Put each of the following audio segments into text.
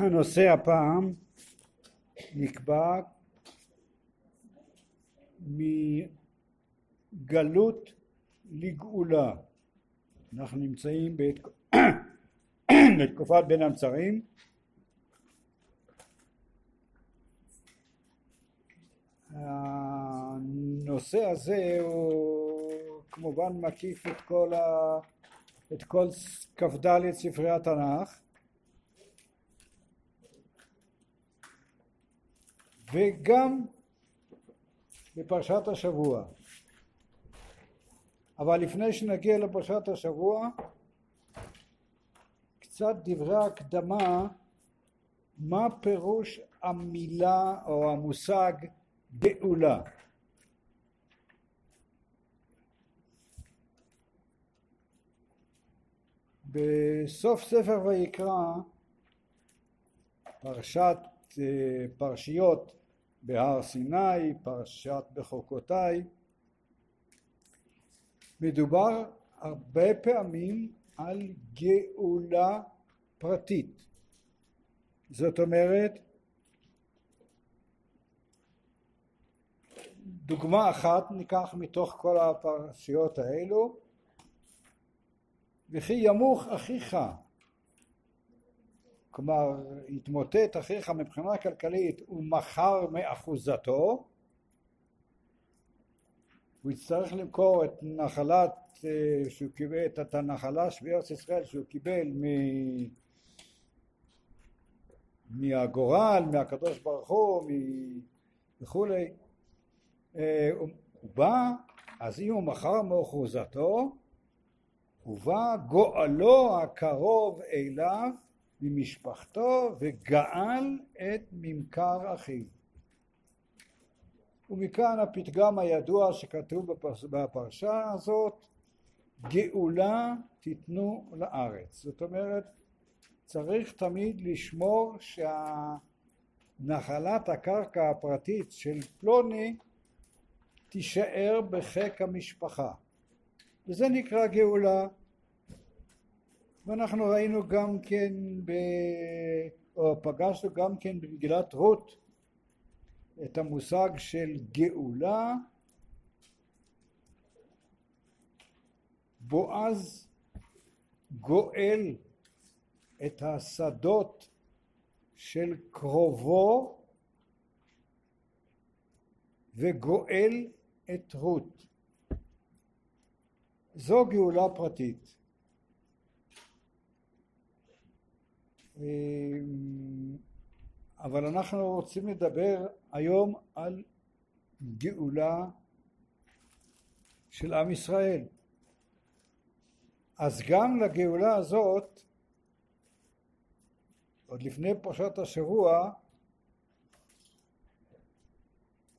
הנושא הפעם נקבע מגלות לגאולה. אנחנו נמצאים בתקופת בין המצרים הנושא הזה הוא כמובן מקיף את כל, ה... את כל כ"ד ספרי התנ"ך וגם בפרשת השבוע. אבל לפני שנגיע לפרשת השבוע, קצת דברי הקדמה מה פירוש המילה או המושג גאולה. בסוף ספר ויקרא, פרשת אה, פרשיות בהר סיני, פרשת בחוקותיי, מדובר הרבה פעמים על גאולה פרטית. זאת אומרת, דוגמה אחת ניקח מתוך כל הפרשיות האלו, וכי ימוך אחיך, כלומר יתמוטט אחיך מבחינה כלכלית ומכר מאחוזתו, הוא יצטרך למכור את נחלת אה, שהוא קיבל, את הנחלה של ארץ ישראל שהוא קיבל מ... מהגורל, מהקדוש ברוך הוא וכולי, אה, הוא בא, אז אם הוא מכר מאחוזתו, ובא גואלו הקרוב אליו ממשפחתו וגאל את ממכר אחיו. ומכאן הפתגם הידוע שכתוב בפרש, בפרשה הזאת, גאולה תיתנו לארץ. זאת אומרת, צריך תמיד לשמור שהנחלת הקרקע הפרטית של פלוני תישאר בחיק המשפחה. וזה נקרא גאולה. ואנחנו ראינו גם כן, ב... או פגשנו גם כן במגילת רות את המושג של גאולה בועז גואל את השדות של קרובו וגואל את רות. זו גאולה פרטית. אבל אנחנו רוצים לדבר היום על גאולה של עם ישראל. אז גם לגאולה הזאת, עוד לפני פרשת השבוע,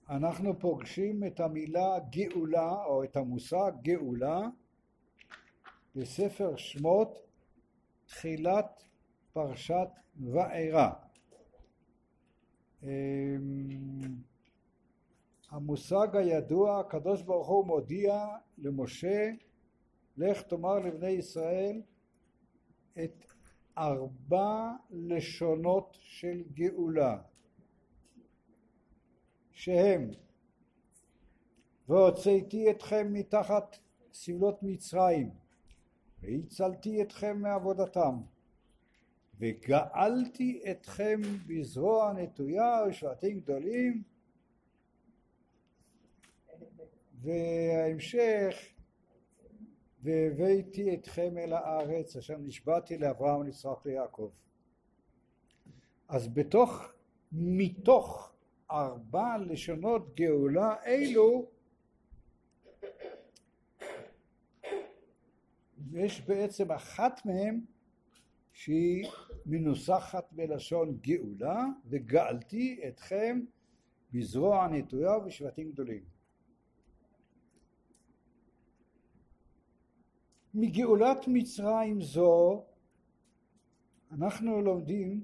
אנחנו פוגשים את המילה גאולה או את המושג גאולה בספר שמות תחילת פרשת וארא. אמ, המושג הידוע, הקדוש ברוך הוא מודיע למשה, לך תאמר לבני ישראל את ארבע לשונות של גאולה, שהם והוצאתי אתכם מתחת סבלות מצרים והצלתי אתכם מעבודתם וגאלתי אתכם בזרוע נטויה ושבטים גדולים. וההמשך והבאתי אתכם אל הארץ אשר נשבעתי לאברהם ליצחק ליעקב. אז בתוך מתוך ארבע לשונות גאולה אלו יש בעצם אחת מהן שהיא מנוסחת בלשון גאולה, וגאלתי אתכם בזרוע נטויה ובשבטים גדולים. מגאולת מצרים זו אנחנו לומדים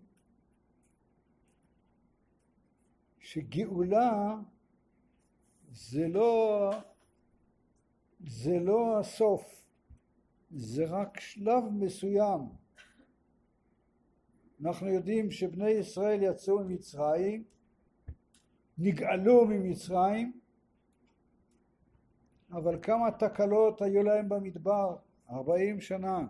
שגאולה זה לא, זה לא הסוף, זה רק שלב מסוים אנחנו יודעים שבני ישראל יצאו ממצרים, נגאלו ממצרים, אבל כמה תקלות היו להם במדבר, ארבעים שנה.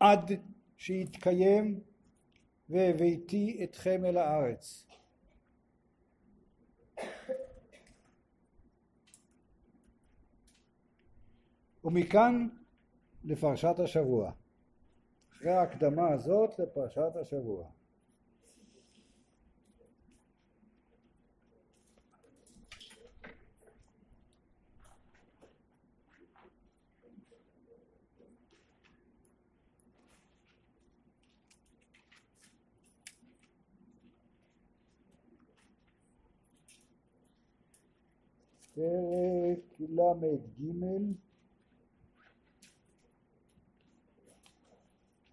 עד שיתקיים והבאתי אתכם אל הארץ. ומכאן לפרשת השבוע. אחרי ההקדמה הזאת לפרשת השבוע. פרק ל"ג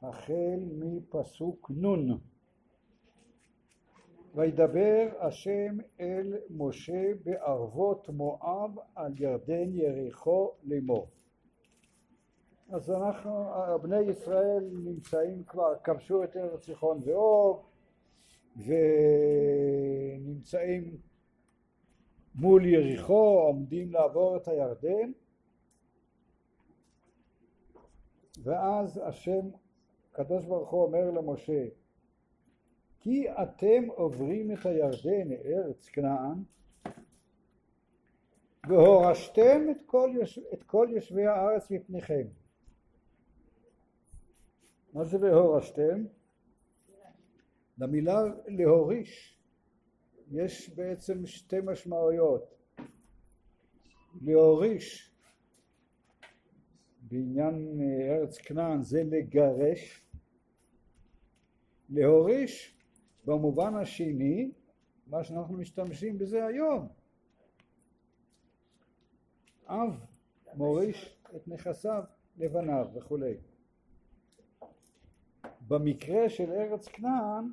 החל מפסוק נ' וידבר השם אל משה בערבות מואב על ירדן יריחו לאמור. אז אנחנו, בני ישראל נמצאים כבר, כבשו את ארץ סיחון ואוג ונמצאים מול יריחו, עומדים לעבור את הירדן ואז השם הקדוש ברוך הוא אומר למשה כי אתם עוברים את הירדן ארץ כנען והורשתם את כל, יש... את כל יושבי הארץ מפניכם מה זה והורשתם? למילה להוריש יש בעצם שתי משמעויות להוריש בעניין ארץ כנען זה לגרש להוריש במובן השני, מה שאנחנו משתמשים בזה היום. אב מוריש את נכסיו לבניו וכולי. במקרה של ארץ כנען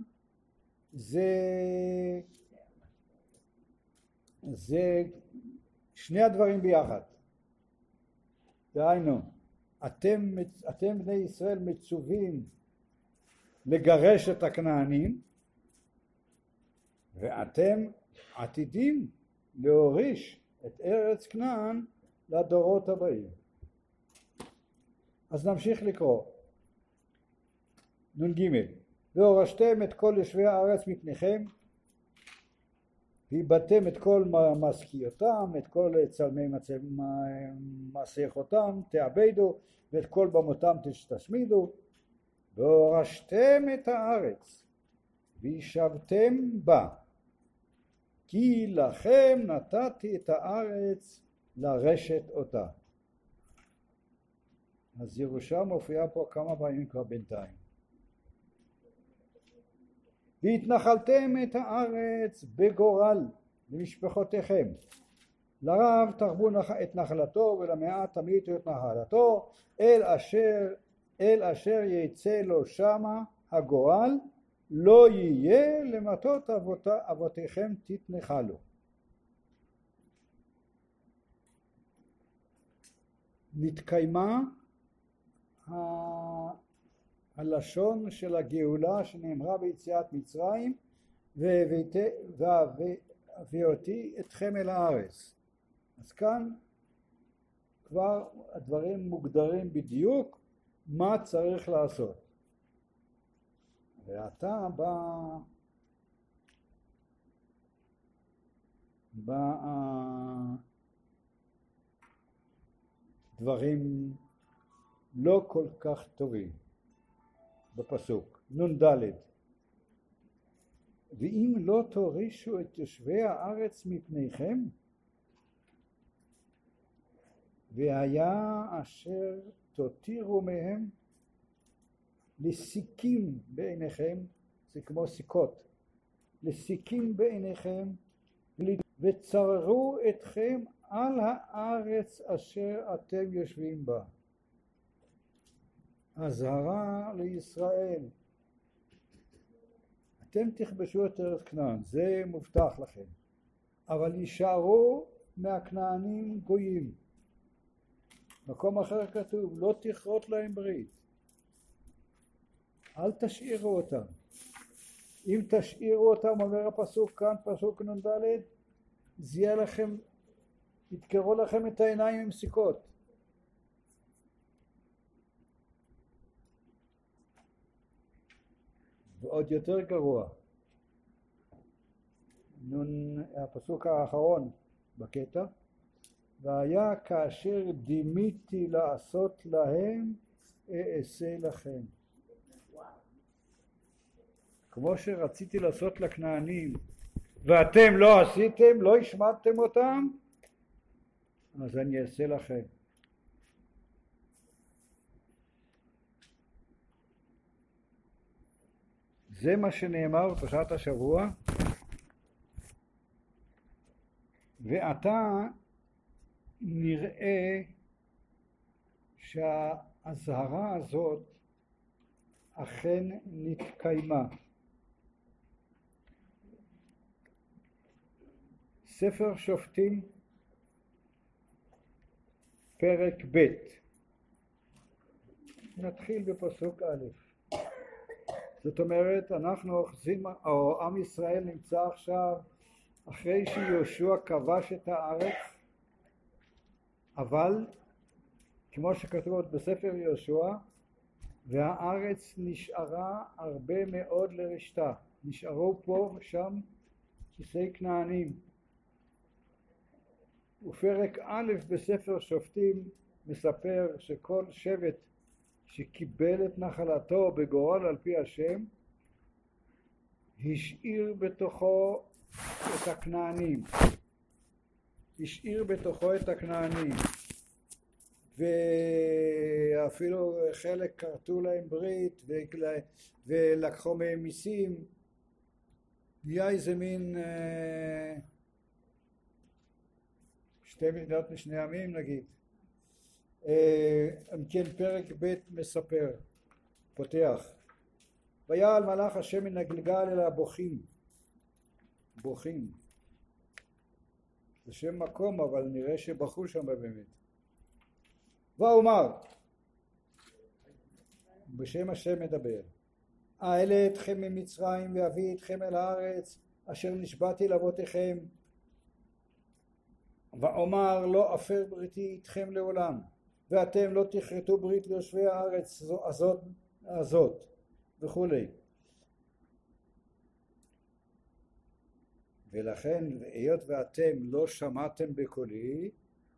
זה, זה שני הדברים ביחד. דהיינו, אתם, אתם בני ישראל מצווים לגרש את הכנענים ואתם עתידים להוריש את ארץ כנען לדורות הבאים. אז נמשיך לקרוא. נ"ג והורשתם את כל יושבי הארץ מפניכם והיבדתם את כל משכיותם, את כל צלמי מסכותם, תאבדו, ואת כל במותם תשמידו, והורשתם את הארץ וישבתם בה כי לכם נתתי את הארץ לרשת אותה. אז ירושה מופיעה פה כמה פעמים כבר בינתיים. והתנחלתם את הארץ בגורל למשפחותיכם. לרב תרבו את נחלתו ולמעט תמיתו את נחלתו אל אשר אל אשר יצא לו שמה הגורל לא יהיה למטות אבות, אבותיכם תתנחלו. נתקיימה. הלשון של הגאולה שנאמרה ביציאת מצרים והביאותי אתכם אל הארץ. אז כאן כבר הדברים מוגדרים בדיוק מה צריך לעשות. ועתה בא בא דברים לא כל כך טובים בפסוק נ"ד ואם לא תורישו את יושבי הארץ מפניכם והיה אשר תותירו מהם לסיכים בעיניכם, זה כמו סיכות, לסיכים בעיניכם וצררו אתכם על הארץ אשר אתם יושבים בה. אזהרה לישראל, אתם תכבשו את ארץ כנען, זה מובטח לכם, אבל יישארו מהכנענים גויים. מקום אחר כתוב, לא תכרות להם ברית. אל תשאירו אותם. אם תשאירו אותם, אומר הפסוק כאן, פסוק נ"ד, זה יהיה לכם, ידקרו לכם את העיניים עם סיכות. ועוד יותר גרוע, נון, הפסוק האחרון בקטע, והיה כאשר דימיתי לעשות להם אעשה לכם. כמו שרציתי לעשות לכנענים ואתם לא עשיתם, לא השמדתם אותם, אז אני אעשה לכם. זה מה שנאמר בפרשת השבוע. ועתה נראה שהאזהרה הזאת אכן נתקיימה. ספר שופטים פרק ב' נתחיל בפסוק א' זאת אומרת אנחנו אוחזים, או עם ישראל נמצא עכשיו אחרי שיהושע כבש את הארץ אבל כמו שכתוב בספר יהושע והארץ נשארה הרבה מאוד לרשתה. נשארו פה ושם כיסי כנענים. ופרק א' בספר שופטים מספר שכל שבט שקיבל את נחלתו בגורל על פי השם השאיר בתוכו את הכנענים. השאיר בתוכו את הכנענים. ואפילו חלק כרתו להם ברית ולקחו מהם מיסים. נהיה איזה מין אה, שתי מדינות משני עמים נגיד אם כן פרק ב' מספר פותח. ויעל מלאך השם מן הגלגל אל הבוכים. בוכים. זה שם מקום אבל נראה שבכו שם באמת. ואומר בשם השם מדבר אעלה אתכם ממצרים ואביא אתכם אל הארץ אשר נשבעתי לאבותיכם. ואומר לא אפר בריתי איתכם לעולם ואתם לא תכרתו ברית ליושבי הארץ הזאת, הזאת וכולי. ולכן היות ואתם לא שמעתם בקולי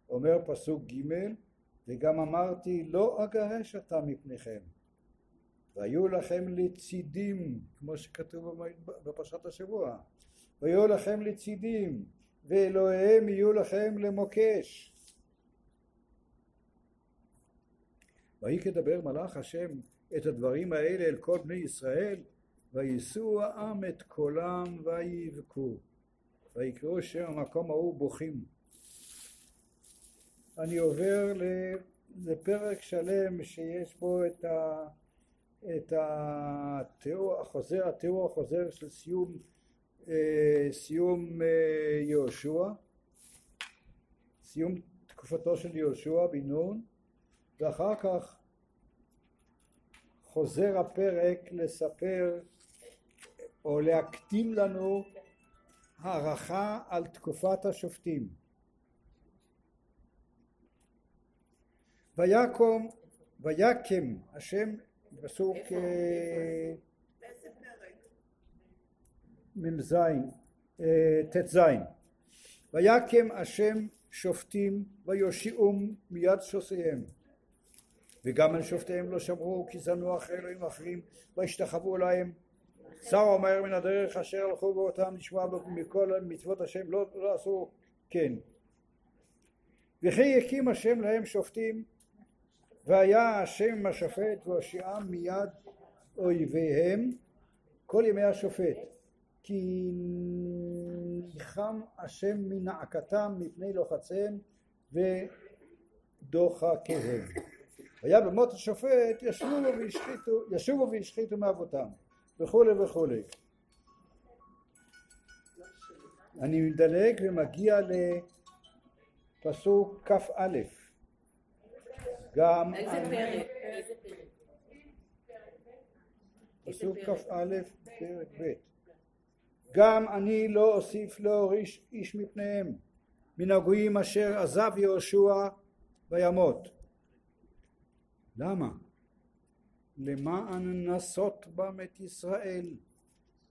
אומר פסוק ג' וגם אמרתי לא אגרש אתה מפניכם. והיו לכם לצידים כמו שכתוב בפרשת השבוע. והיו לכם לצידים ואלוהיהם יהיו לכם למוקש ויהי כדבר מלאך השם את הדברים האלה אל כל בני ישראל ויישאו העם את קולם ויבכו. ויקראו שם המקום ההוא בוכים. אני עובר לפרק שלם שיש בו את, ה, את התיאור החוזר, התיאור החוזר של סיום, אה, סיום אה, יהושע, סיום תקופתו של יהושע בן נון ואחר כך חוזר הפרק לספר או להקטים לנו הערכה על תקופת השופטים. ויקום ויקם השם פסוק מ"ז אה, ט"ז. ויקם השם שופטים ויושיעום מיד שוסיהם וגם על שופטיהם לא שמרו כי זנו אחרי אלוהים אחרים וישתחוו להם שר אומר מן הדרך אשר הלכו באותם לשמוע מכל מצוות השם לא, לא עשו כן. וכי הקים השם להם שופטים והיה השם השופט והושיעם מיד אויביהם כל ימי השופט. כי ניחם השם מנעקתם מפני לוחציהם ודוחקיהם והיה במות השופט ישובו והשחיתו, ישובו והשחיתו מאבותם וכולי וכולי. אני מדלג ומגיע לפסוק כ"א גם איזה פרק? פסוק. כ"א פרק ב' גם אני לא אוסיף איש, איש מפניהם מן הגויים אשר עזב יהושע וימות. למה? למען נסות בם את ישראל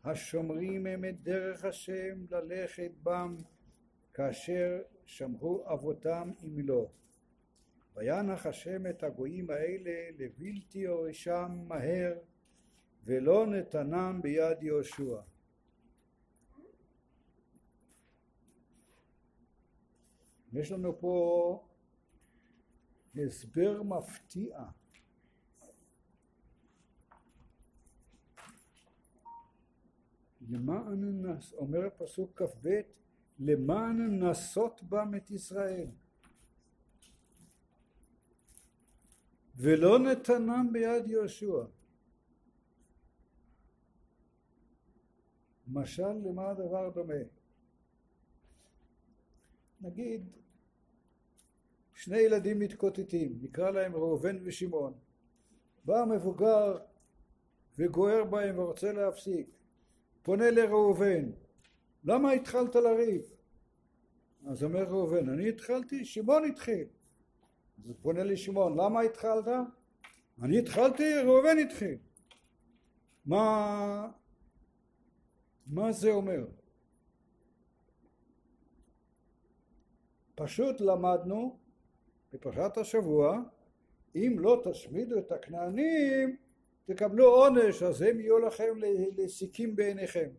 השומרים הם את דרך השם ללכת בם כאשר שמרו אבותם אם לא. וינח השם את הגויים האלה לבלתי הורישם מהר ולא נתנם ביד יהושע. יש לנו פה הסבר מפתיע. למען נס, אומר פסוק כ"ב, למען נסות בם את ישראל. ולא נתנם ביד יהושע. משל למה הדבר דומה? נגיד שני ילדים מתקוטטים, נקרא להם ראובן ושמעון. בא המבוגר וגוער בהם ורוצה להפסיק. פונה לראובן, למה התחלת לריב? אז אומר ראובן, אני התחלתי? שמעון התחיל. אז הוא פונה לשמעון, למה התחלת? אני התחלתי, ראובן התחיל. מה, מה זה אומר? פשוט למדנו בפרשת השבוע, אם לא תשמידו את הכנענים, תקבלו עונש, אז הם יהיו לכם לסיכים בעיניכם.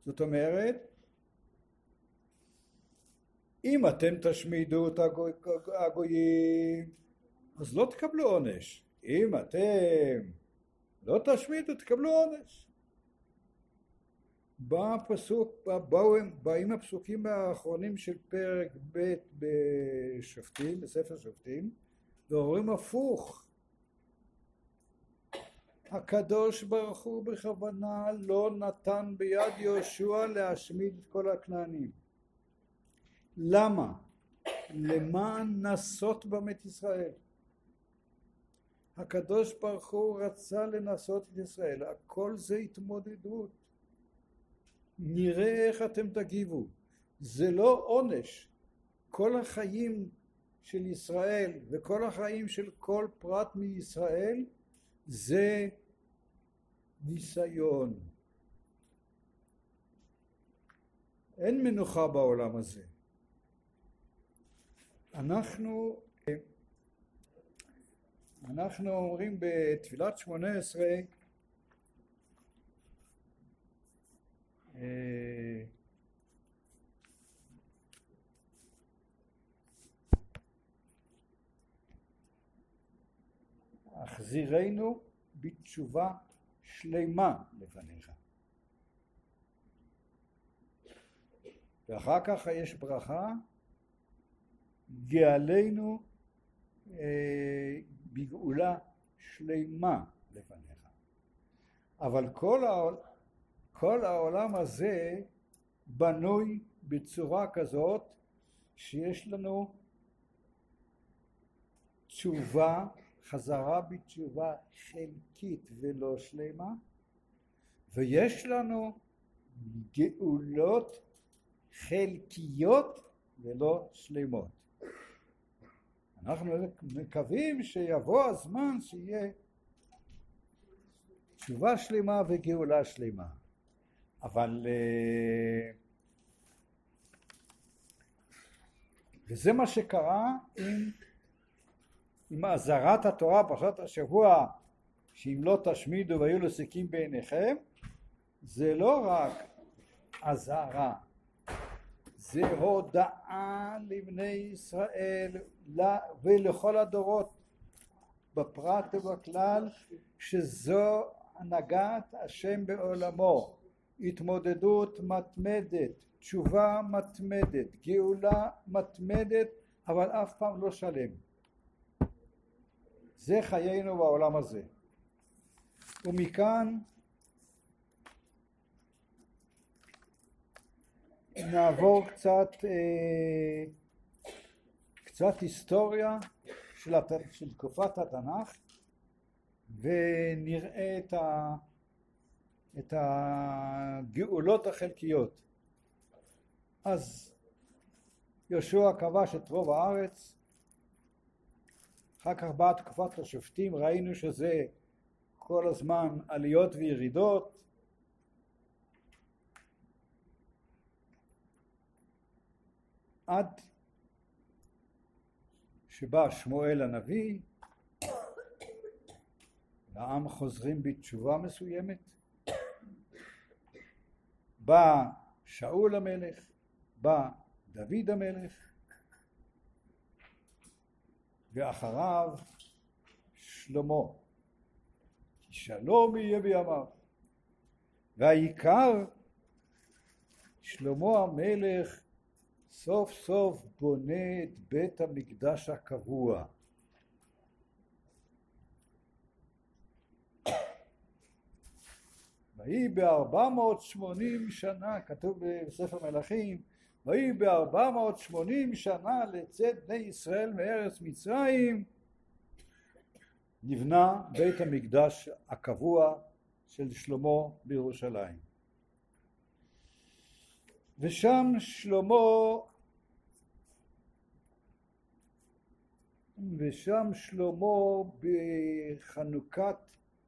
זאת אומרת, אם אתם תשמידו את הגוי, הגויים, אז לא תקבלו עונש. אם אתם לא תשמידו, תקבלו עונש. בא הפסוק, באו, באים הפסוקים האחרונים של פרק ב' בשופטים, בספר שופטים, ואומרים הפוך. הקדוש ברוך הוא בכוונה לא נתן ביד יהושע להשמיד את כל הכנענים. למה? למען נסות בם את ישראל. הקדוש ברוך הוא רצה לנסות את ישראל, הכל זה התמודדות. נראה איך אתם תגיבו. זה לא עונש. כל החיים של ישראל וכל החיים של כל פרט מישראל זה ניסיון. אין מנוחה בעולם הזה. אנחנו, אנחנו אומרים בתפילת שמונה עשרה החזירנו בתשובה שלמה לפניך. ואחר כך יש ברכה, גאלנו אה, בגאולה שלמה לפניך. אבל כל, העול, כל העולם הזה בנוי בצורה כזאת שיש לנו תשובה חזרה בתשובה חלקית ולא שלמה, ויש לנו גאולות חלקיות ולא שלמות. אנחנו מקווים שיבוא הזמן שיהיה תשובה שלמה וגאולה שלמה. אבל וזה מה שקרה עם עם אזהרת התורה פרשת השבוע שאם לא תשמידו והיו לסיקים בעיניכם זה לא רק אזהרה זה הודעה לבני ישראל ולכל הדורות בפרט ובכלל שזו הנהגת השם בעולמו. התמודדות מתמדת תשובה מתמדת גאולה מתמדת אבל אף פעם לא שלם זה חיינו בעולם הזה. ומכאן נעבור קצת, אה, קצת היסטוריה של, הת... של תקופת התנ"ך ונראה את, ה, את הגאולות החלקיות. אז יהושע כבש את רוב הארץ, אחר כך באה תקופת השופטים, ראינו שזה כל הזמן עליות וירידות, עד שבא שמואל הנביא, והעם חוזרים בתשובה מסוימת, בא שאול המלך, בא דוד המלך, ואחריו שלמה. כי שלום יהיה בימיו. והעיקר, שלמה המלך סוף סוף בונה את בית המקדש הקבוע. ויהי בארבע מאות שמונים שנה, כתוב בספר מלכים, ויהי בארבע מאות שמונים שנה לצאת בני ישראל מארץ מצרים, נבנה בית המקדש הקבוע של שלמה בירושלים. ושם שלמה ושם שלמה בחנוכת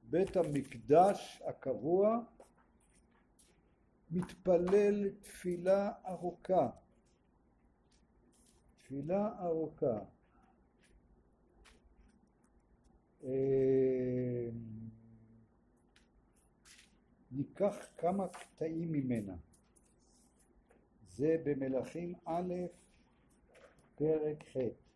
בית המקדש הקבוע מתפלל תפילה ארוכה. תפילה ארוכה. אה, ניקח כמה קטעים ממנה. זה במלכים א', פרק ח'.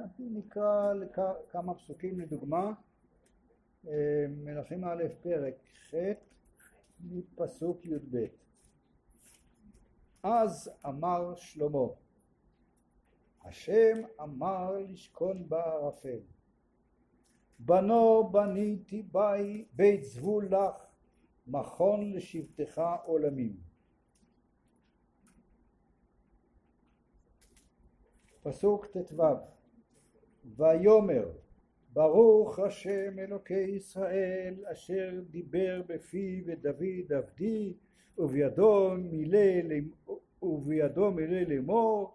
אנחנו נקרא כמה פסוקים לדוגמה, אה, מלכים א' פרק ח' מפסוק י"ב. אז אמר שלמה השם אמר לשכון בערפל בנו בניתי בי בית זבול לך מכון לשבטך עולמים. פסוק ט"ו ויאמר ברוך השם אלוקי ישראל אשר דיבר בפי ודוד עבדי ובידו מילא ובידו מילא לאמור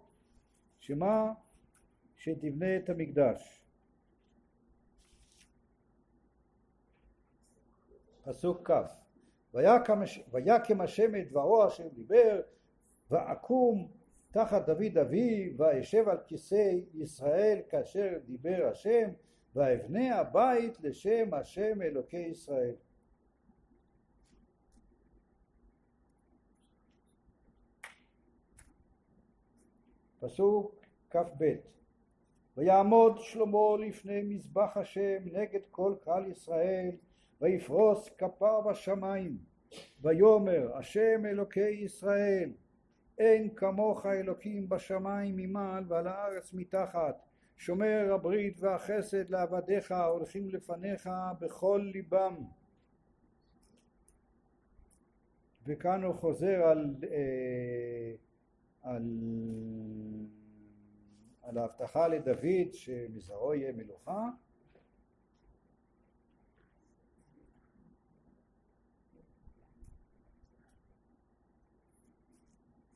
שמה? שתבנה את המקדש פסוק כ' ויקם השם את דברו אשר דיבר ואקום תחת דוד אבי וישב על כיסא ישראל כאשר דיבר השם ואבנה הבית לשם השם אלוקי ישראל. פסוק כ"ב ויעמוד שלמה לפני מזבח השם נגד כל קהל ישראל ויפרוס כפיו בשמיים ויאמר השם אלוקי ישראל אין כמוך אלוקים בשמיים ממעל ועל הארץ מתחת. שומר הברית והחסד לעבדיך הולכים לפניך בכל ליבם. וכאן הוא חוזר על, אה, על, על ההבטחה לדוד שמזרעו יהיה מלוכה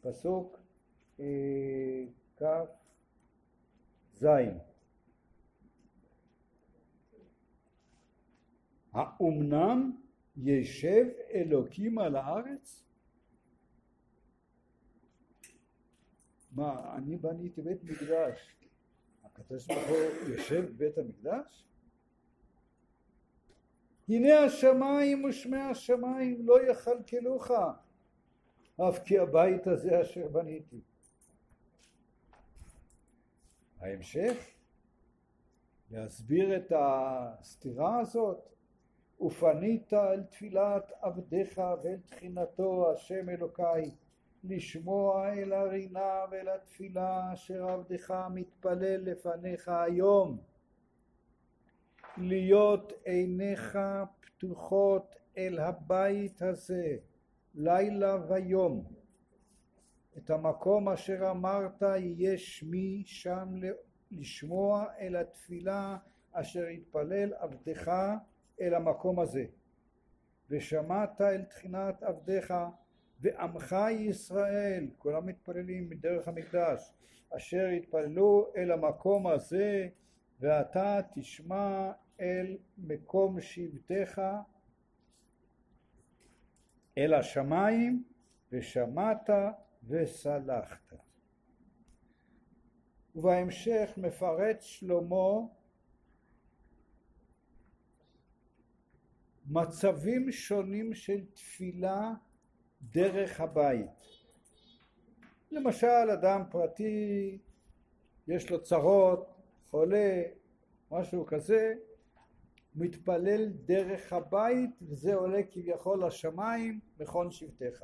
פסוק אה, כ' זין. האומנם ישב אלוקים על הארץ? מה, אני בניתי בית מקדש, הקדוש ברוך הוא יושב בבית המקדש? הנה השמיים ושמי השמיים לא יכלכלוך אף כי הבית הזה אשר בניתי. ההמשך, להסביר את הסתירה הזאת, ופנית אל תפילת עבדיך ואל תחינתו השם אלוקי, לשמוע אל הרינה ואל התפילה אשר עבדך מתפלל לפניך היום. להיות עיניך פתוחות אל הבית הזה לילה ויום. את המקום אשר אמרת יהיה שמי שם לשמוע אל התפילה אשר יתפלל עבדך אל המקום הזה. ושמעת אל תחינת עבדיך ועמך ישראל כולם מתפללים מדרך המקדש אשר יתפללו אל המקום הזה ואתה תשמע אל מקום שבטך אל השמיים ושמעת וסלחת. ובהמשך מפרט שלמה מצבים שונים של תפילה דרך הבית. למשל אדם פרטי יש לו צרות, חולה, משהו כזה, מתפלל דרך הבית וזה עולה כביכול לשמיים מכון שבטיך.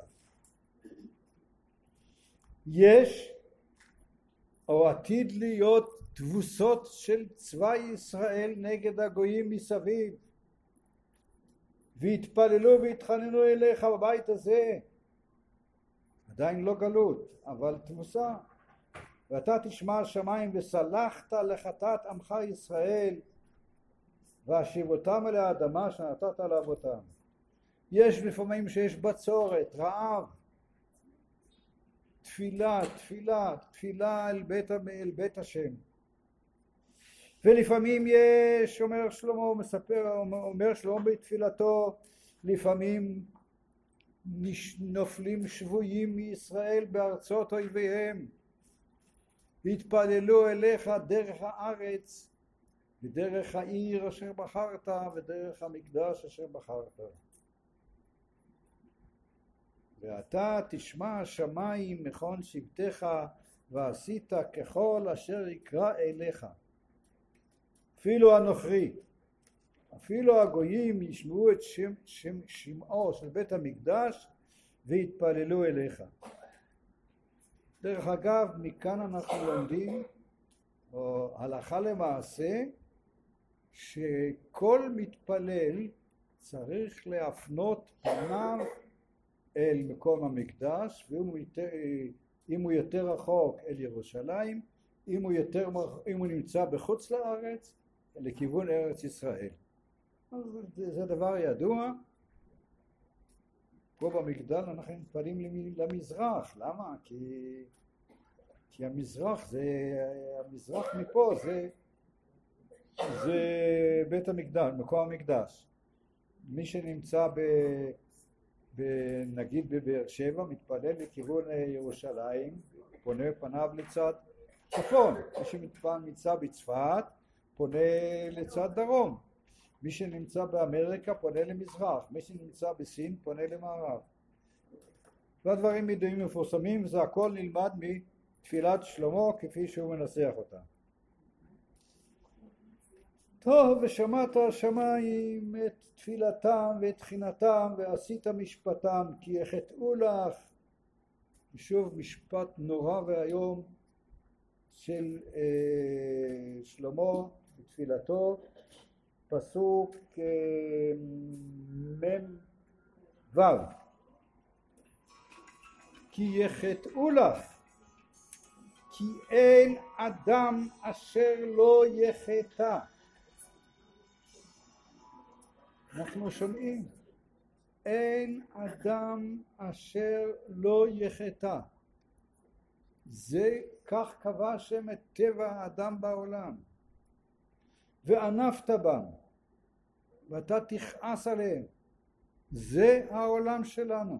יש או עתיד להיות תבוסות של צבא ישראל נגד הגויים מסביב. והתפללו והתחננו אליך בבית הזה. עדיין לא גלות אבל תבוסה. ואתה תשמע השמיים וסלחת לחטאת עמך ישראל והשיבותם אל האדמה שנתת לאבותם. יש לפעמים שיש בצורת, רעב, תפילה, תפילה, תפילה אל בית, אל בית השם. ולפעמים יש, אומר שלמה, מספר, אומר שלמה בתפילתו, לפעמים נופלים שבויים מישראל בארצות אויביהם והתפללו אליך דרך הארץ ודרך העיר אשר בחרת ודרך המקדש אשר בחרת. ואתה תשמע השמיים מכון שבטך ועשית ככל אשר יקרא אליך. אפילו הנוכרי, אפילו הגויים ישמעו את שם, שם, שמעו של בית המקדש ויתפללו אליך. דרך אגב, מכאן אנחנו לומדים, או הלכה למעשה, שכל מתפלל צריך להפנות פניו אל מקום המקדש ואם הוא יותר, הוא יותר רחוק אל ירושלים אם הוא, יותר, אם הוא נמצא בחוץ לארץ לכיוון ארץ ישראל. אז זה דבר ידוע. פה במגדל אנחנו מתפללים למזרח. למה? כי, כי המזרח זה המזרח מפה זה זה בית המקדש, מקום המקדש. מי שנמצא ב, ב, נגיד בבאר שבע מתפלל לכיוון ירושלים, פונה פניו לצד צפון. מי שנמצא בצפת פונה לצד דרום. מי שנמצא באמריקה פונה למזרח. מי שנמצא בסין פונה למערב. והדברים ידועים ומפורסמים וזה הכל נלמד מתפילת שלמה כפי שהוא מנסח אותה. טוב ושמעת השמיים את תפילתם ואת תחינתם ועשית משפטם כי יחטאו לך. שוב משפט נורא ואיום של אה, שלמה בתפילתו פסוק אה, מ"ו. כי יחטאו לך כי אין אדם אשר לא יחטא אנחנו שומעים אין אדם אשר לא יחטא. זה כך קבע השם את טבע האדם בעולם. וענפת בם ואתה תכעס עליהם. זה העולם שלנו.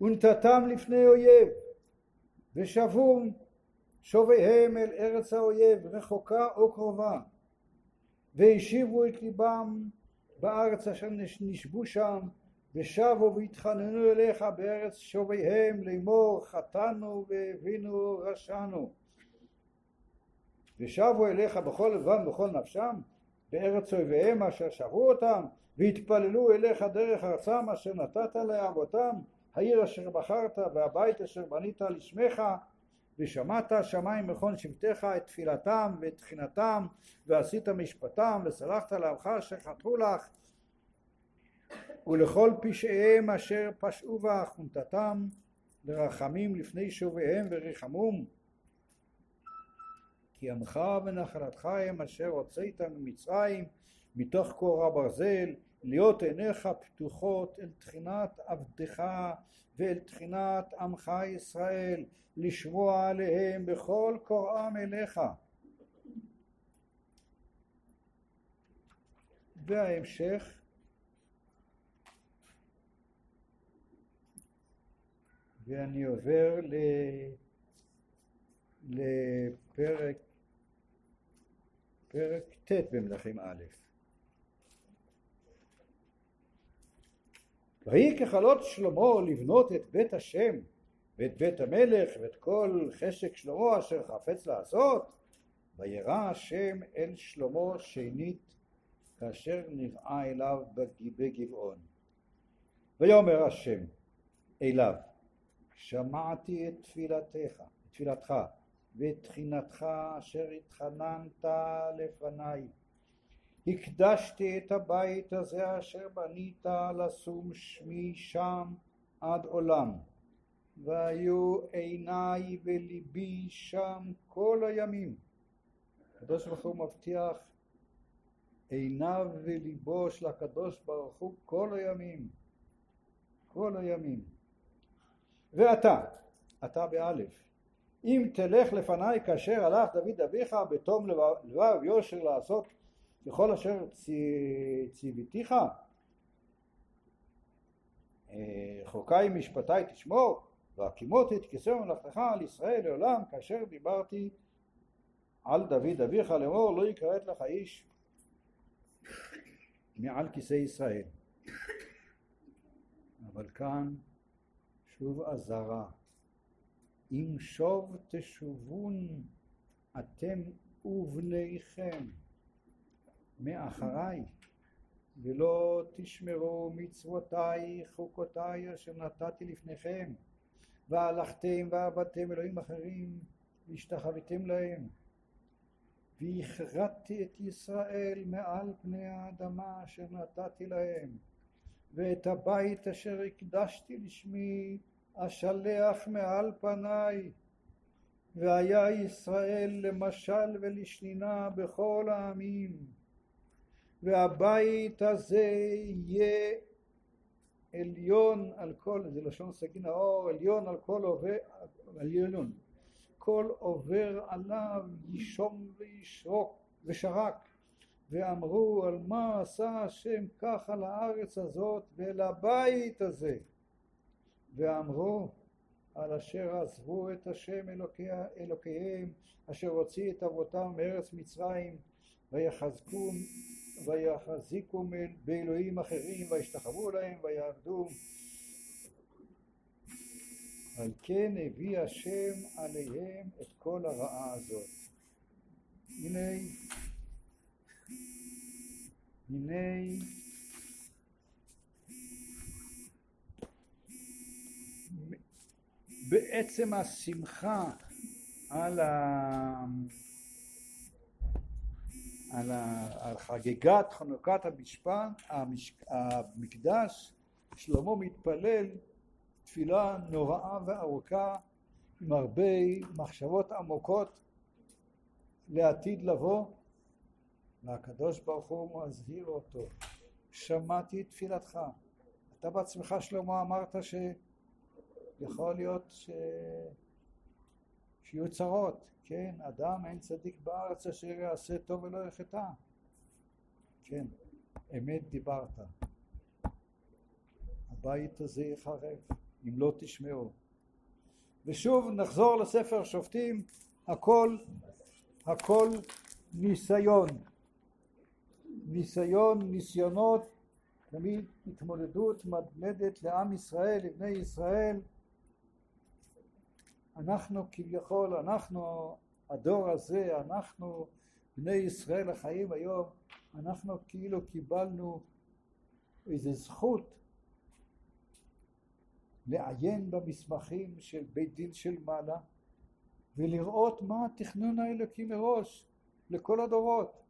ונתתם לפני אויב ושבום שוביהם אל ארץ האויב רחוקה או קרובה והשיבו את ליבם בארץ אשר נשבו שם ושבו והתחננו אליך בארץ שוביהם לאמור חטאנו והבינו רשענו. ושבו אליך בכל לבם ובכל נפשם בארץ אויביהם אשר שבו אותם והתפללו אליך דרך ארצם אשר נתת לאבותם העיר אשר בחרת והבית אשר בנית לשמך ושמעת השמיים מכון שבטיך את תפילתם ואת תחינתם ועשית משפטם וסלחת לעמך אשר חתרו לך ולכל פשעיהם אשר פשעו חונטתם לרחמים לפני שוביהם וריחמום כי עמך ונחלתך הם אשר הוצאת ממצרים מתוך קור הברזל להיות עיניך פתוחות אל תחינת עבדך ואל תחינת עמך ישראל לשמוע עליהם בכל קוראם אליך. וההמשך ואני עובר ל... לפרק פרק ט' במלכים א' ויהי ככלות שלמה לבנות את בית השם ואת בית המלך ואת כל חשק שלמה אשר חפץ לעשות וירא השם אל שלמה שנית כאשר נראה אליו בגבעון ויאמר השם אליו שמעתי את תפילתך, תפילתך ואת תחינתך אשר התחננת לפניי. הקדשתי את הבית הזה אשר בנית לשום שמי שם עד עולם. והיו עיניי וליבי שם כל הימים. הקדוש ברוך הוא מבטיח עיניו וליבו של הקדוש ברוך הוא כל הימים. כל הימים. ואתה, אתה באלף, אם תלך לפניי כאשר הלך דוד אביך בתום לבב יושר לעשות ככל אשר ציוויתיך אה, חוקי משפטי תשמור והקימותי את כיסא ממלכתך על ישראל לעולם כאשר דיברתי על דוד אביך לאמור לא יכרת לך איש מעל כיסא ישראל. אבל כאן שוב אזהרה אם שוב תשובון אתם ובניכם מאחריי ולא תשמרו מצוותיי חוקותיי אשר נתתי לפניכם. והלכתם ועבדתם אלוהים אחרים והשתחוויתם להם. והכרתתי את ישראל מעל פני האדמה אשר נתתי להם. ואת הבית אשר הקדשתי לשמי אשלח מעל פניי. והיה ישראל למשל ולשנינה בכל העמים והבית הזה יהיה עליון על כל, זה לשון סגין האור, עליון על כל עובר, עליון, כל עובר עליו ישום וישרוק ושרק. ואמרו על מה עשה השם כך על הארץ הזאת ולבית הזה? ואמרו על אשר עזבו את השם אלוקי, אלוקיהם אשר הוציא את אבותם מארץ מצרים ויחזקו ויחזיקו באלוהים אחרים וישתחוו להם ויעבדו. על כן הביא השם עליהם את כל הרעה הזאת. הנה הנה בעצם השמחה על, ה... על, חגיגת חנוכת המשפט, המש... המקדש, שלמה מתפלל תפילה נוראה וארוכה עם הרבה מחשבות עמוקות לעתיד לבוא והקדוש ברוך הוא מזהיר אותו. שמעתי את תפילתך. אתה בעצמך שלמה אמרת ש... יכול להיות ש... שיהיו צרות, כן, אדם אין צדיק בארץ אשר יעשה טוב ולא יחטא, כן, אמת דיברת, הבית הזה יחרב אם לא תשמעו, ושוב נחזור לספר שופטים, הכל, הכל ניסיון, ניסיון, ניסיונות, תמיד התמודדות מתמדת לעם ישראל, לבני ישראל, אנחנו כביכול, אנחנו הדור הזה, אנחנו בני ישראל החיים היום, אנחנו כאילו קיבלנו איזו זכות לעיין במסמכים של בית דין של מעלה ולראות מה התכנון האלוקי מראש לכל הדורות.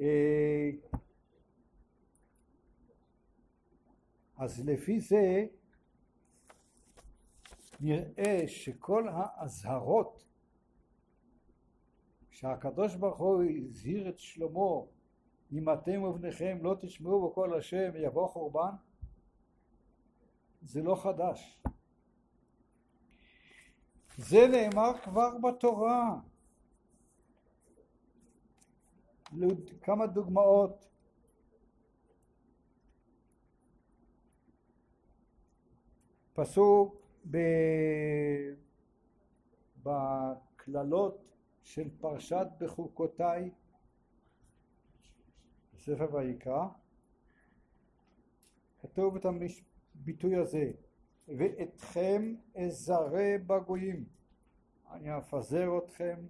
אה, אז לפי זה נראה שכל האזהרות שהקדוש ברוך הוא הזהיר את שלמה אם אתם ובניכם לא תשמעו בקול השם יבוא חורבן זה לא חדש. זה נאמר כבר בתורה. כמה דוגמאות פסוק ב... בקללות של פרשת בחוקותיי. בספר ויקרא. כתוב את הביטוי הזה ואתכם אזרה בגויים אני אפזר אתכם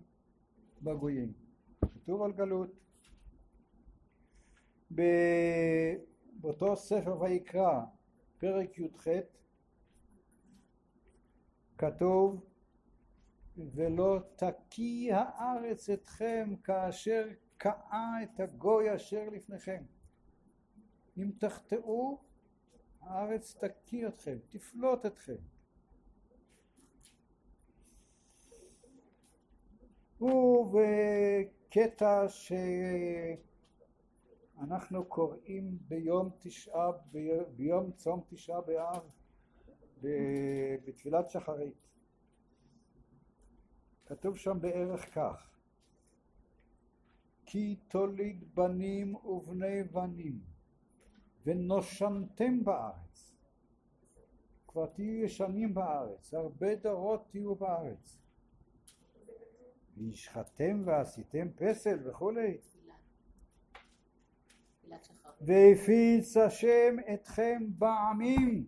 בגויים. כתוב על גלות. באותו ספר ויקרא פרק י"ח כתוב ולא תקיא הארץ אתכם כאשר קאה את הגוי אשר לפניכם. אם תחטאו הארץ תקיא אתכם, תפלוט אתכם. ובקטע שאנחנו קוראים ביום תשעה, ביום צום תשעה באב בתפילת שחרית. כתוב שם בערך כך: כי תוליד בנים ובני בנים ונושנתם בארץ. כבר תהיו ישנים בארץ, הרבה דורות תהיו בארץ. והשחתם ועשיתם פסל וכולי. והפיץ השם אתכם בעמים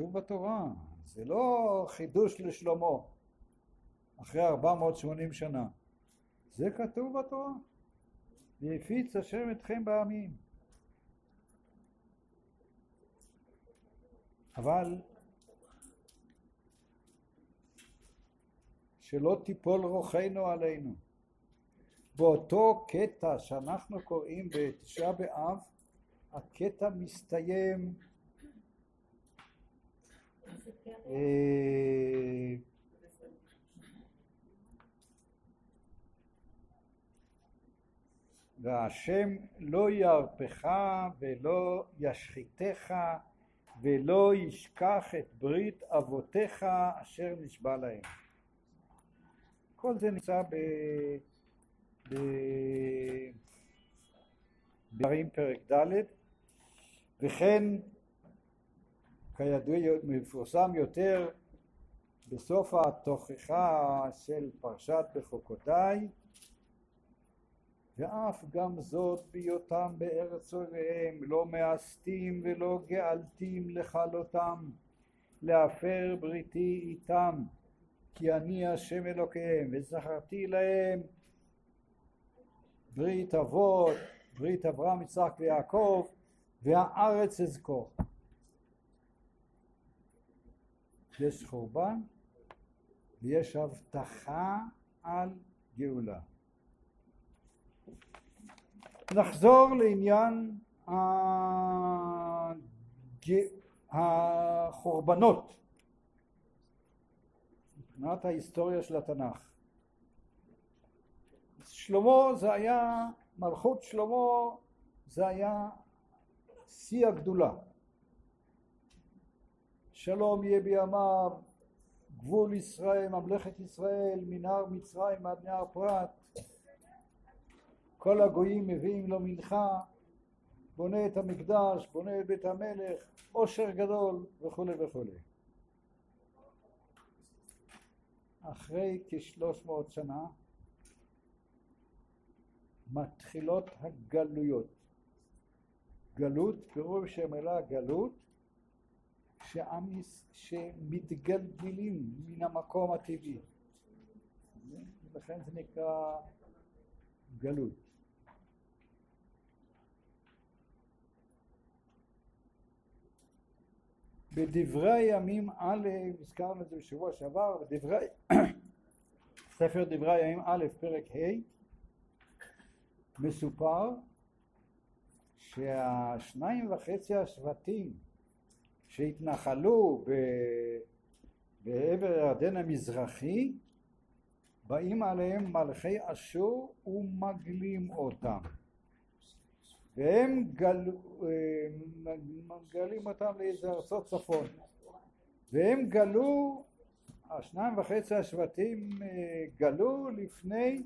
כתוב בתורה, זה לא חידוש לשלמה אחרי 480 שנה, זה כתוב בתורה. והפיץ השם אתכם בעמים. אבל שלא תיפול רוחנו עלינו. באותו קטע שאנחנו קוראים בתשעה באב, הקטע מסתיים אה, והשם לא ירפך ולא ישחיתך ולא ישכח את ברית אבותיך אשר נשבע להם. כל זה נמצא ב... ב... דברים פרק ד' וכן כידוע מפורסם יותר בסוף התוכחה של פרשת בחוקותיי ואף גם זאת בהיותם בארץ אויביהם לא מאסתים ולא גאלתים לכלותם להפר בריתי איתם כי אני השם אלוקיהם וזכרתי להם ברית אבות ברית אברהם יצחק ויעקב והארץ אזכור יש חורבן ויש הבטחה על גאולה. נחזור לעניין החורבנות מבחינת ההיסטוריה של התנ"ך. שלמה זה היה, מלכות שלמה זה היה שיא הגדולה. שלום יהיה בימיו, גבול ישראל, ממלכת ישראל, מנהר מצרים עד נהר פרת, כל הגויים מביאים לו מנחה, בונה את המקדש, בונה את בית המלך, עושר גדול וכולי וכולי. אחרי כשלוש מאות שנה מתחילות הגלויות. גלות, פירוש המילה גלות, שעם, שמתגלגלים מן המקום הטבעי. לכן זה נקרא גלות. בדברי הימים א', הזכרנו את זה בשבוע שעבר, בדברי, ספר דברי הימים א', פרק ה', מסופר שהשניים וחצי השבטים שהתנחלו ב... בעבר הירדן המזרחי באים עליהם מלכי אשור ומגלים אותם. והם גל... מגלים אותם לאיזה ארצות צפון. והם גלו השניים וחצי השבטים גלו לפני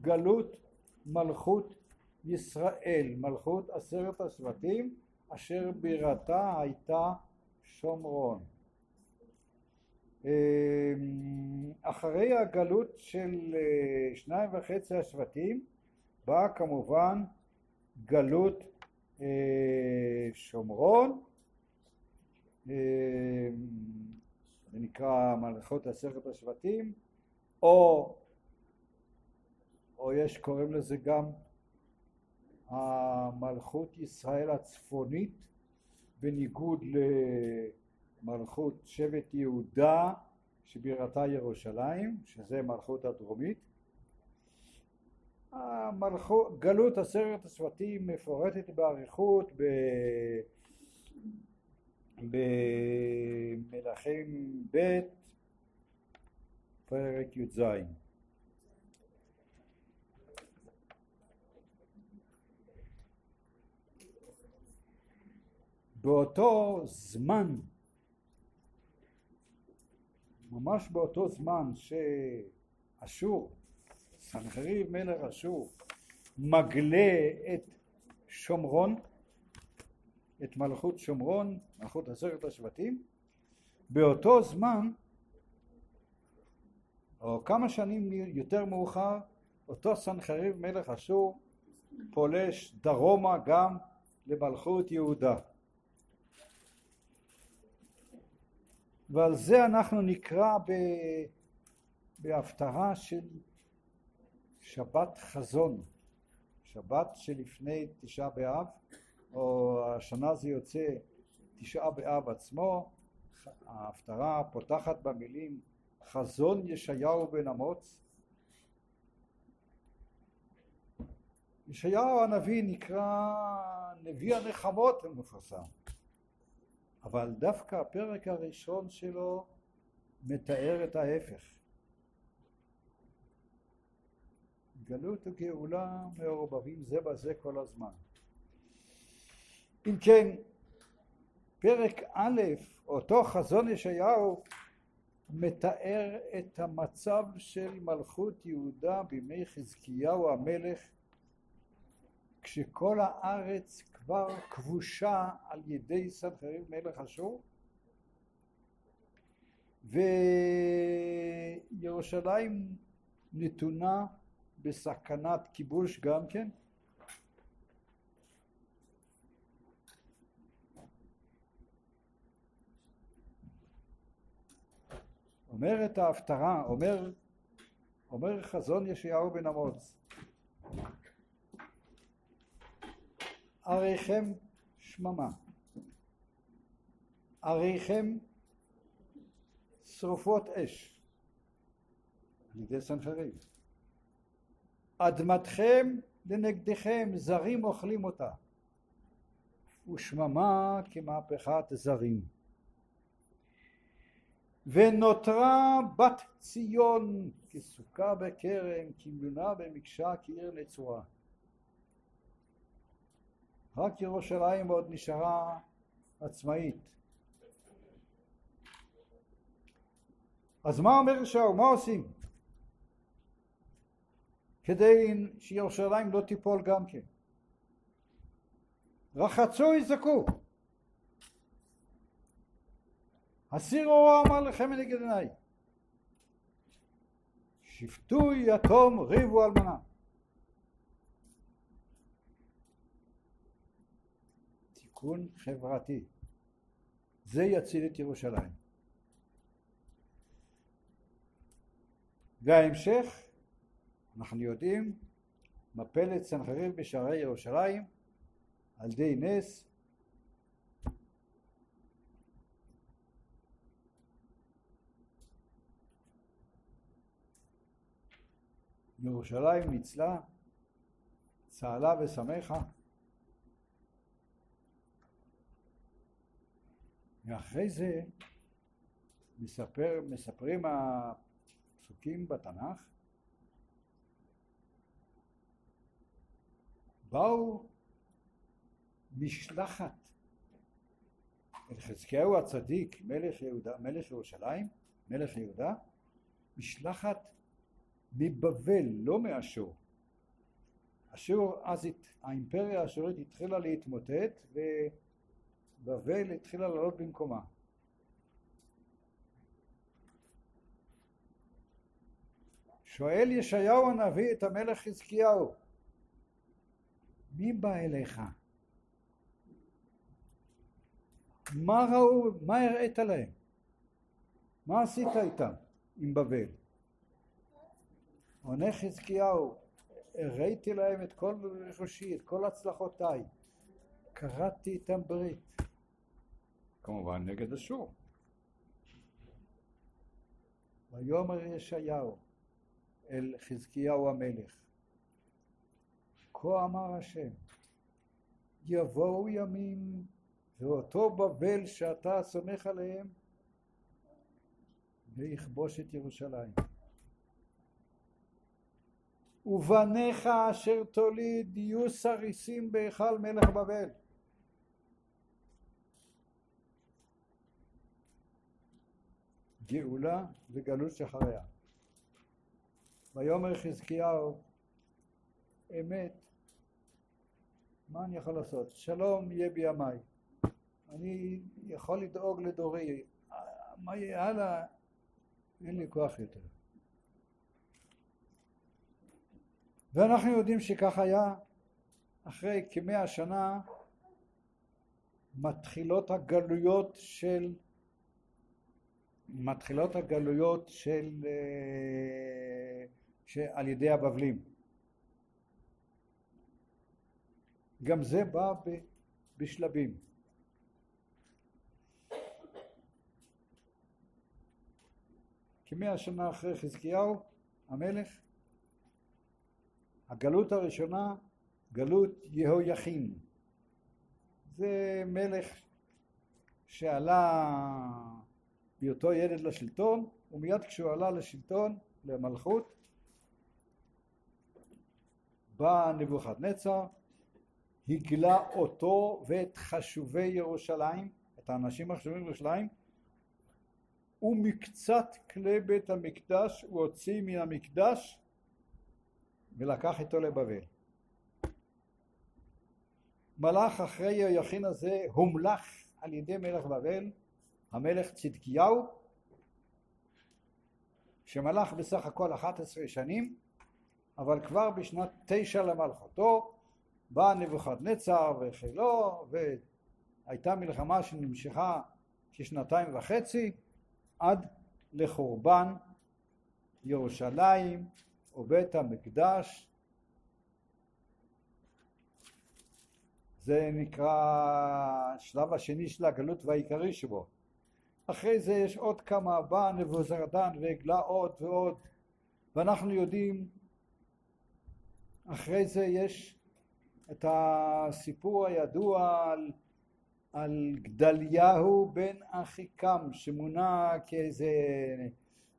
גלות מלכות ישראל, מלכות עשרת השבטים אשר בירתה הייתה שומרון. אחרי הגלות של שניים וחצי השבטים באה כמובן גלות שומרון זה נקרא מלכות עשרת השבטים או, או יש קוראים לזה גם המלכות ישראל הצפונית בניגוד למלכות שבט יהודה שבירתה ירושלים, שזה מלכות הדרומית. המלכות, גלות עשרת השבטים מפורטת באריכות. במלכים ב' פרק י"ז באותו זמן, ממש באותו זמן שאשור, סנחריב מלך אשור, מגלה את שומרון, את מלכות שומרון, מלכות עשרת השבטים, באותו זמן, או כמה שנים יותר מאוחר, אותו סנחריב מלך אשור פולש דרומה גם למלכות יהודה. ועל זה אנחנו נקרא ב... בהפטרה של שבת חזון, שבת שלפני תשעה באב, או השנה זה יוצא תשעה באב עצמו, ההפטרה פותחת במילים חזון ישעיהו בן אמוץ. ישעיהו הנביא נקרא נביא הנחמות המפורסם. אבל דווקא הפרק הראשון שלו מתאר את ההפך. גלות וגאולה מעורבבים זה בזה כל הזמן. אם כן, פרק א', אותו חזון ישעיהו, מתאר את המצב של מלכות יהודה בימי חזקיהו המלך כשכל הארץ כבר כבושה על ידי סנחריב מלך אשור. וירושלים נתונה בסכנת כיבוש גם כן. אומרת ההפטרה, אומר, אומר חזון ישעיהו בן אמוץ עריכם שממה, עריכם שרופות אש. על ידי סנחריב, אדמתכם לנגדכם זרים אוכלים אותה. ושממה כמהפכת זרים. ונותרה בת ציון כסוכה בכרם כמלונה במקשה כעיר נצורה רק ירושלים עוד נשארה עצמאית. אז מה אומר שאול? מה עושים? כדי שירושלים לא תיפול גם כן. רחצו יזעקו. הסירו רע אמר לכם מנגד עיניי. שפטו יתום ריבו אלמנה. תיקון חברתי. זה יציל את ירושלים. וההמשך, אנחנו יודעים, מפלת סנחריב בשערי ירושלים על ידי נס ירושלים ניצלה, צהלה ושמחה ואחרי זה מספר, מספרים הפסוקים בתנ"ך, באו משלחת אל חזקיהו הצדיק, מלך, יהודה, מלך ירושלים, מלך יהודה, משלחת מבבל, לא מאשור. אשור, אז האימפריה האשורית התחילה להתמוטט ובבל התחילה לעלות במקומה. שואל ישעיהו הנביא את המלך חזקיהו, מי בא אליך? מה ראו, מה הראית להם? מה עשית איתם, עם בבל? עונה חזקיהו, הראיתי להם את כל רכושי, את כל הצלחותיי, קראתי איתם ברית. כמובן נגד אשור. ויאמר ישעיהו אל חזקיהו המלך, כה אמר השם, יבואו ימים ואותו בבל שאתה סומך עליהם ויכבוש את ירושלים. ובניך אשר תוליד יהיו סריסים בהיכל מלך בבל. גאולה וגלות שחריה. ויאמר חזקיהו אמת מה אני יכול לעשות? שלום יהיה בימיי. אני יכול לדאוג לדורי. מה יהיה הלאה? אין לי כוח יותר. ואנחנו יודעים שכך היה אחרי כמאה שנה מתחילות הגלויות של מתחילות הגלויות של, אה, של על ידי הבבלים. גם זה בא בשלבים. כמאה שנה אחרי חזקיהו המלך הגלות הראשונה גלות יהויכין זה מלך שעלה בהיותו ילד לשלטון ומיד כשהוא עלה לשלטון למלכות בא נבוכדנצר הגלה אותו ואת חשובי ירושלים את האנשים החשובים בירושלים ומקצת כלי בית המקדש הוא הוציא מן המקדש ולקח איתו לבבל. מלאך אחרי היכין הזה הומלך על ידי מלך בבל, המלך צדקיהו, שמלך בסך הכל 11 שנים, אבל כבר בשנת תשע למלכותו בא נבוכדנצר וחילו והייתה מלחמה שנמשכה כשנתיים וחצי עד לחורבן ירושלים ובית המקדש. זה נקרא שלב השני של הגלות והעיקרי שבו אחרי זה יש עוד כמה בא נבוזרדן והגלה עוד ועוד. ואנחנו יודעים אחרי זה יש את הסיפור הידוע על, על גדליהו בן אחיקם שמונה כאיזה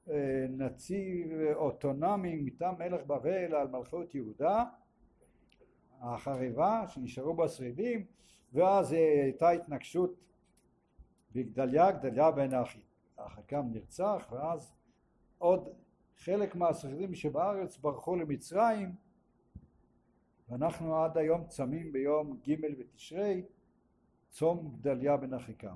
אה, נציב אוטונומי מטעם מלך בבל על מלכות יהודה החריבה שנשארו בה שרידים ואז אה, הייתה התנגשות בגדליה, גדליה בן אחיקם נרצח ואז עוד חלק מהשרידים שבארץ ברחו למצרים ואנחנו עד היום צמים ביום ג' בתשרי צום גדליה בן אחיקם.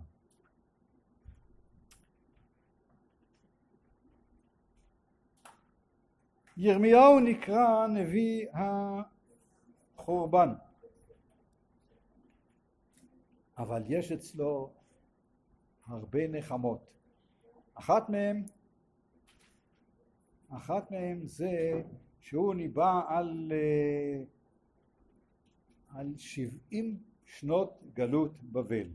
ירמיהו נקרא נביא החורבן. אבל יש אצלו הרבה נחמות. אחת מהן אחת מהן זה שהוא ניבא על, אה, על שבעים שנות גלות בבל.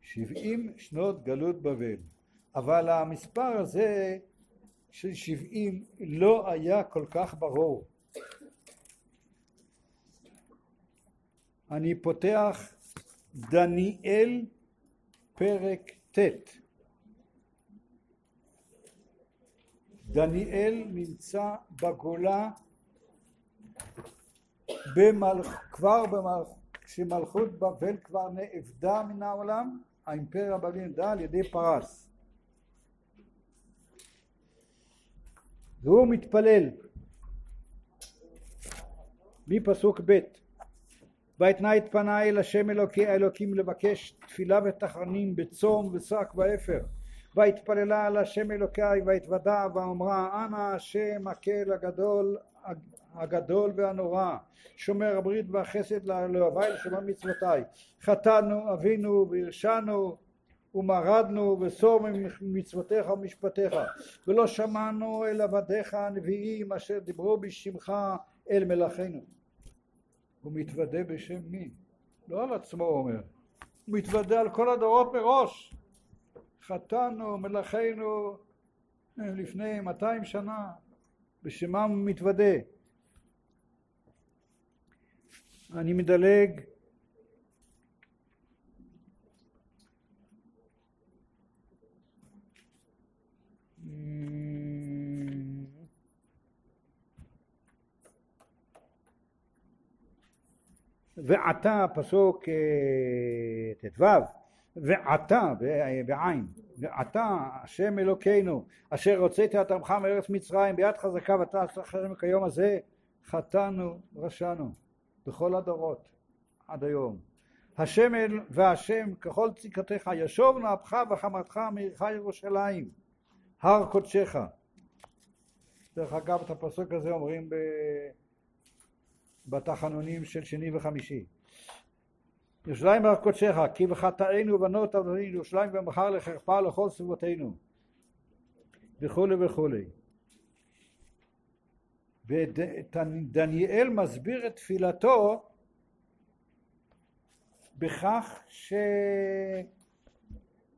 שבעים שנות גלות בבל. אבל המספר הזה של שבעים לא היה כל כך ברור. אני פותח דניאל פרק ט' דניאל נמצא בגולה במלכ... כבר במלכ... כשמלכות בבל כבר נאבדה מן העולם האימפריה הבבלית נדעה על ידי פרס. והוא מתפלל. מפסוק ב' ואתנה את פניי אל השם אלוקי האלוקים לבקש תפילה ותחנונים בצום ושק ואפר. והתפללה על השם אלוקיי והתוודה ואמרה אנא השם הקל הגדול הגדול והנורא שומר הברית והחסד לאוהבי לשומר מצוותיי חטאנו אבינו והרשענו ומרדנו וסור ממצוותיך ומשפטיך. ולא שמענו אל עבדיך הנביאים אשר דיברו בשמך אל מלאכינו הוא מתוודה בשם מי? לא על עצמו אומר. הוא מתוודה על כל הדורות מראש. חטאנו מלאכינו לפני 200 שנה. בשמם הוא מתוודה. אני מדלג ועתה פסוק אה, ט"ו ועתה בעין ועתה השם אלוקינו אשר הוצאתי את עמך מארץ מצרים ביד חזקה ואתה השם כיום הזה חטאנו רשענו בכל הדורות עד היום. השם אל והשם ככל ציקתך ישוב נאפך וחמתך מעירך ירושלים הר קודשך. דרך אגב את הפסוק הזה אומרים ב... בתחנונים של שני וחמישי. ירושלים הר קודשך, כי בחטאינו ובנות אדוני ירושלים ומחר לחרפה לכל סביבותינו וכולי וכולי. ודניאל מסביר את תפילתו בכך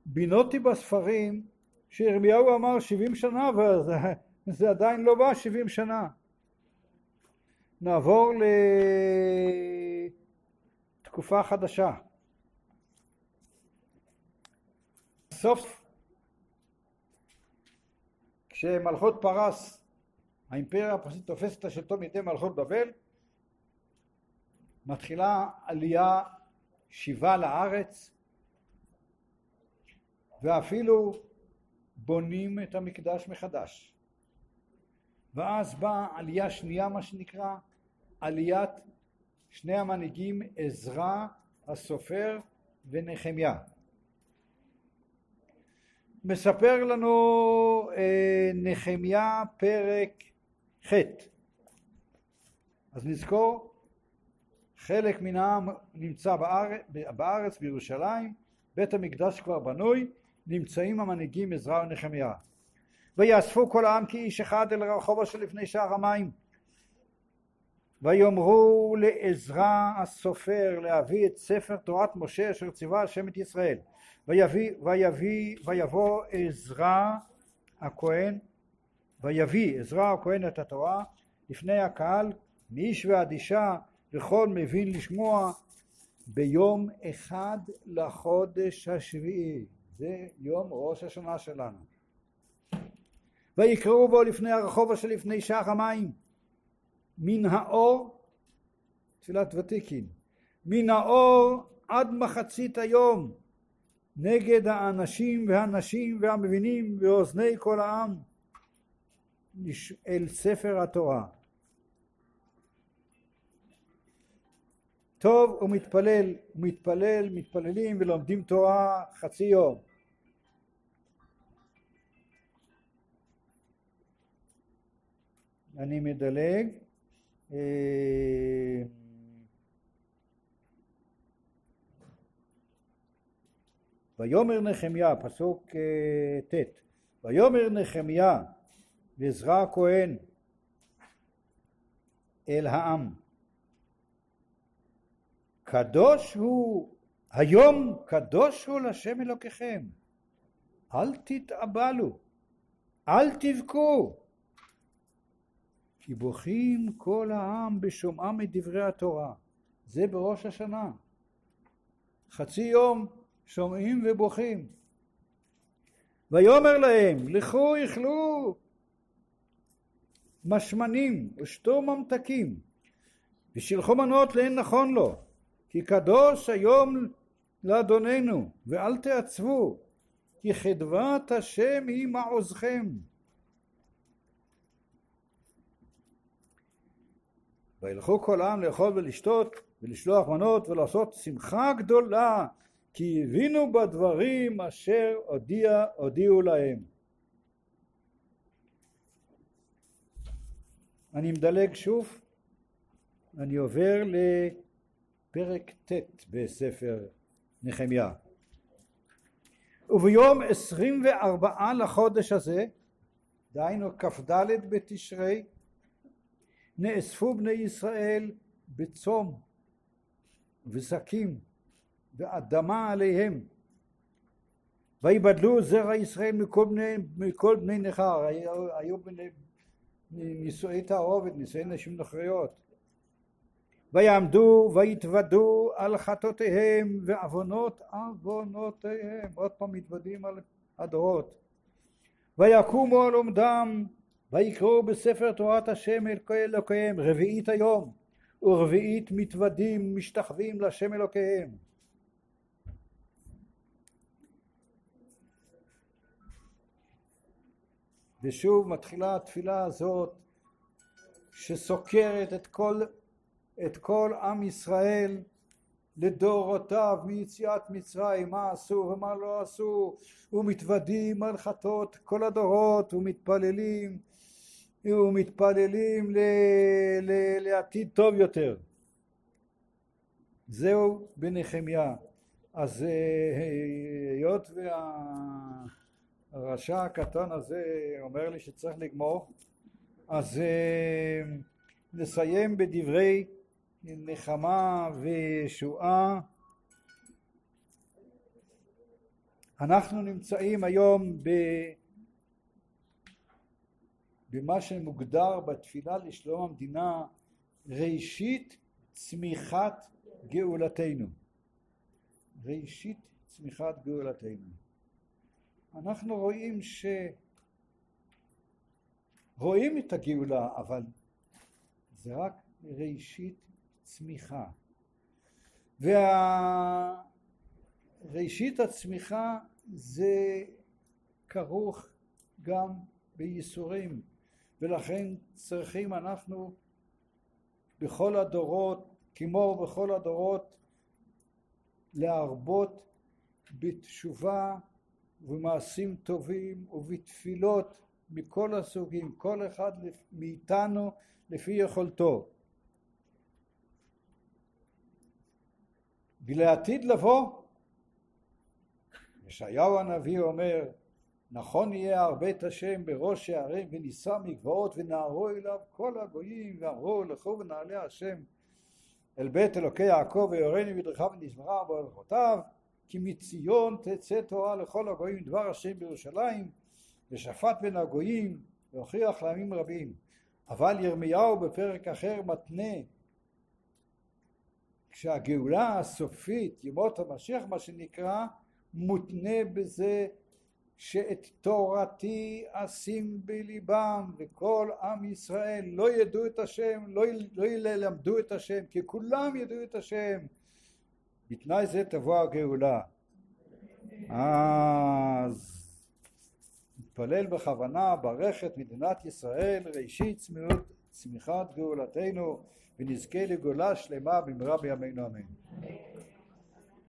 שבינותי בספרים שירמיהו אמר שבעים שנה וזה עדיין לא בא שבעים שנה נעבור לתקופה חדשה. בסוף כשמלכות פרס, האימפריה הפרסית תופסת את השלטון מידי מלכות בבל, מתחילה עלייה שיבה לארץ ואפילו בונים את המקדש מחדש. ואז באה עלייה שנייה מה שנקרא עליית שני המנהיגים עזרא הסופר ונחמיה. מספר לנו אה, נחמיה פרק ח' אז נזכור חלק מן העם נמצא בארץ, בארץ בירושלים בית המקדש כבר בנוי נמצאים המנהיגים עזרא ונחמיה. ויאספו כל העם כאיש אחד אל רחובו שלפני שער המים ויאמרו לעזרא הסופר להביא את ספר תורת משה אשר ציווה השם את ישראל. ויביא, ויביא, ויבוא עזרא הכהן ויביא עזרא הכהן את התורה לפני הקהל מאיש ועד אישה וכל מבין לשמוע ביום אחד לחודש השביעי. זה יום ראש השנה שלנו. ויקראו בו לפני הרחוב אשר לפני שער המים מן האור תפילת ותיקין מן האור עד מחצית היום נגד האנשים והנשים והמבינים ואוזני כל העם אל ספר התורה. טוב ומתפלל, מתפלל, מתפללים ולומדים תורה חצי יום. אני מדלג ויאמר נחמיה, פסוק אה, ט' ויאמר נחמיה ועזרא הכהן אל העם קדוש הוא היום קדוש הוא לשם אלוקיכם אל תתאבלו אל תבכו כי בוכים כל העם בשומעם את דברי התורה. זה בראש השנה. חצי יום שומעים ובוכים. ויאמר להם לכו יאכלו משמנים ושתו ממתקים ושילחו מנות לאין נכון לו כי קדוש היום לאדוננו ואל תעצבו כי חדבת השם היא מעוזכם וילכו כל העם לאכול ולשתות ולשלוח מנות ולעשות שמחה גדולה כי הבינו בדברים אשר הודיע, הודיעו להם. אני מדלג שוב, אני עובר לפרק ט' בספר נחמיה. וביום עשרים וארבעה לחודש הזה, דהיינו כ"ד בתשרי, נאספו בני ישראל בצום ושקים ואדמה עליהם. ויבדלו זרע ישראל מכל בני, מכל בני נכר. היו, היו בני, נישואי תערובת, נישואי נשים נכריות ויעמדו ויתוודו על חטאותיהם ועוונות עוונותיהם. עוד פעם מתוודים על הדורות. ויקומו על עומדם ויקראו בספר תורת השם אל אלוקיהם רביעית היום ורביעית מתוודים משתחווים להשם אלוקיהם. ושוב מתחילה התפילה הזאת שסוקרת את כל, את כל עם ישראל לדורותיו מיציאת מצרים מה עשו ומה לא עשו ומתוודים על חטאות כל הדורות ומתפללים ומתפללים ל, ל, לעתיד טוב יותר זהו בנחמיה אז אה, היות וה... הרשע הקטן הזה אומר לי שצריך לגמור, אז אה, נסיים בדברי נחמה וישועה. אנחנו נמצאים היום ב... במה שמוגדר בתפילה לשלום המדינה ראשית צמיחת גאולתנו. ראשית צמיחת גאולתנו. אנחנו רואים ש... רואים את הגאולה, אבל זה רק ראשית צמיחה. וראשית הצמיחה זה כרוך גם בייסורים, ולכן צריכים אנחנו בכל הדורות, כמו בכל הדורות, להרבות בתשובה ובמעשים טובים ובתפילות מכל הסוגים, כל אחד מאיתנו לפי יכולתו. ולעתיד לבוא, ישעיהו הנביא אומר, נכון יהיה הרבה את השם בראש שערים ונישא מגבעות ונערו אליו כל הגויים ואמרו לכו ונעלה השם אל בית אלוקי יעקב ויורנו בדרכיו ונשמרה בהלכותיו כי מציון תצא תורה לכל הגויים דבר השם בירושלים ושפט בין הגויים והוכיח לעמים רבים. אבל ירמיהו בפרק אחר מתנה כשהגאולה הסופית ימות המשיח מה שנקרא מותנה בזה שאת תורתי אשים בליבם וכל עם ישראל לא ידעו את השם לא, לא ילמדו את השם כי כולם ידעו את השם בתנאי זה תבוא הגאולה. אז נתפלל בכוונה, ברך את מדינת ישראל, ראשית צמיחות, צמיחת גאולתנו, ונזכה לגאולה שלמה במהרה בימינו אמן.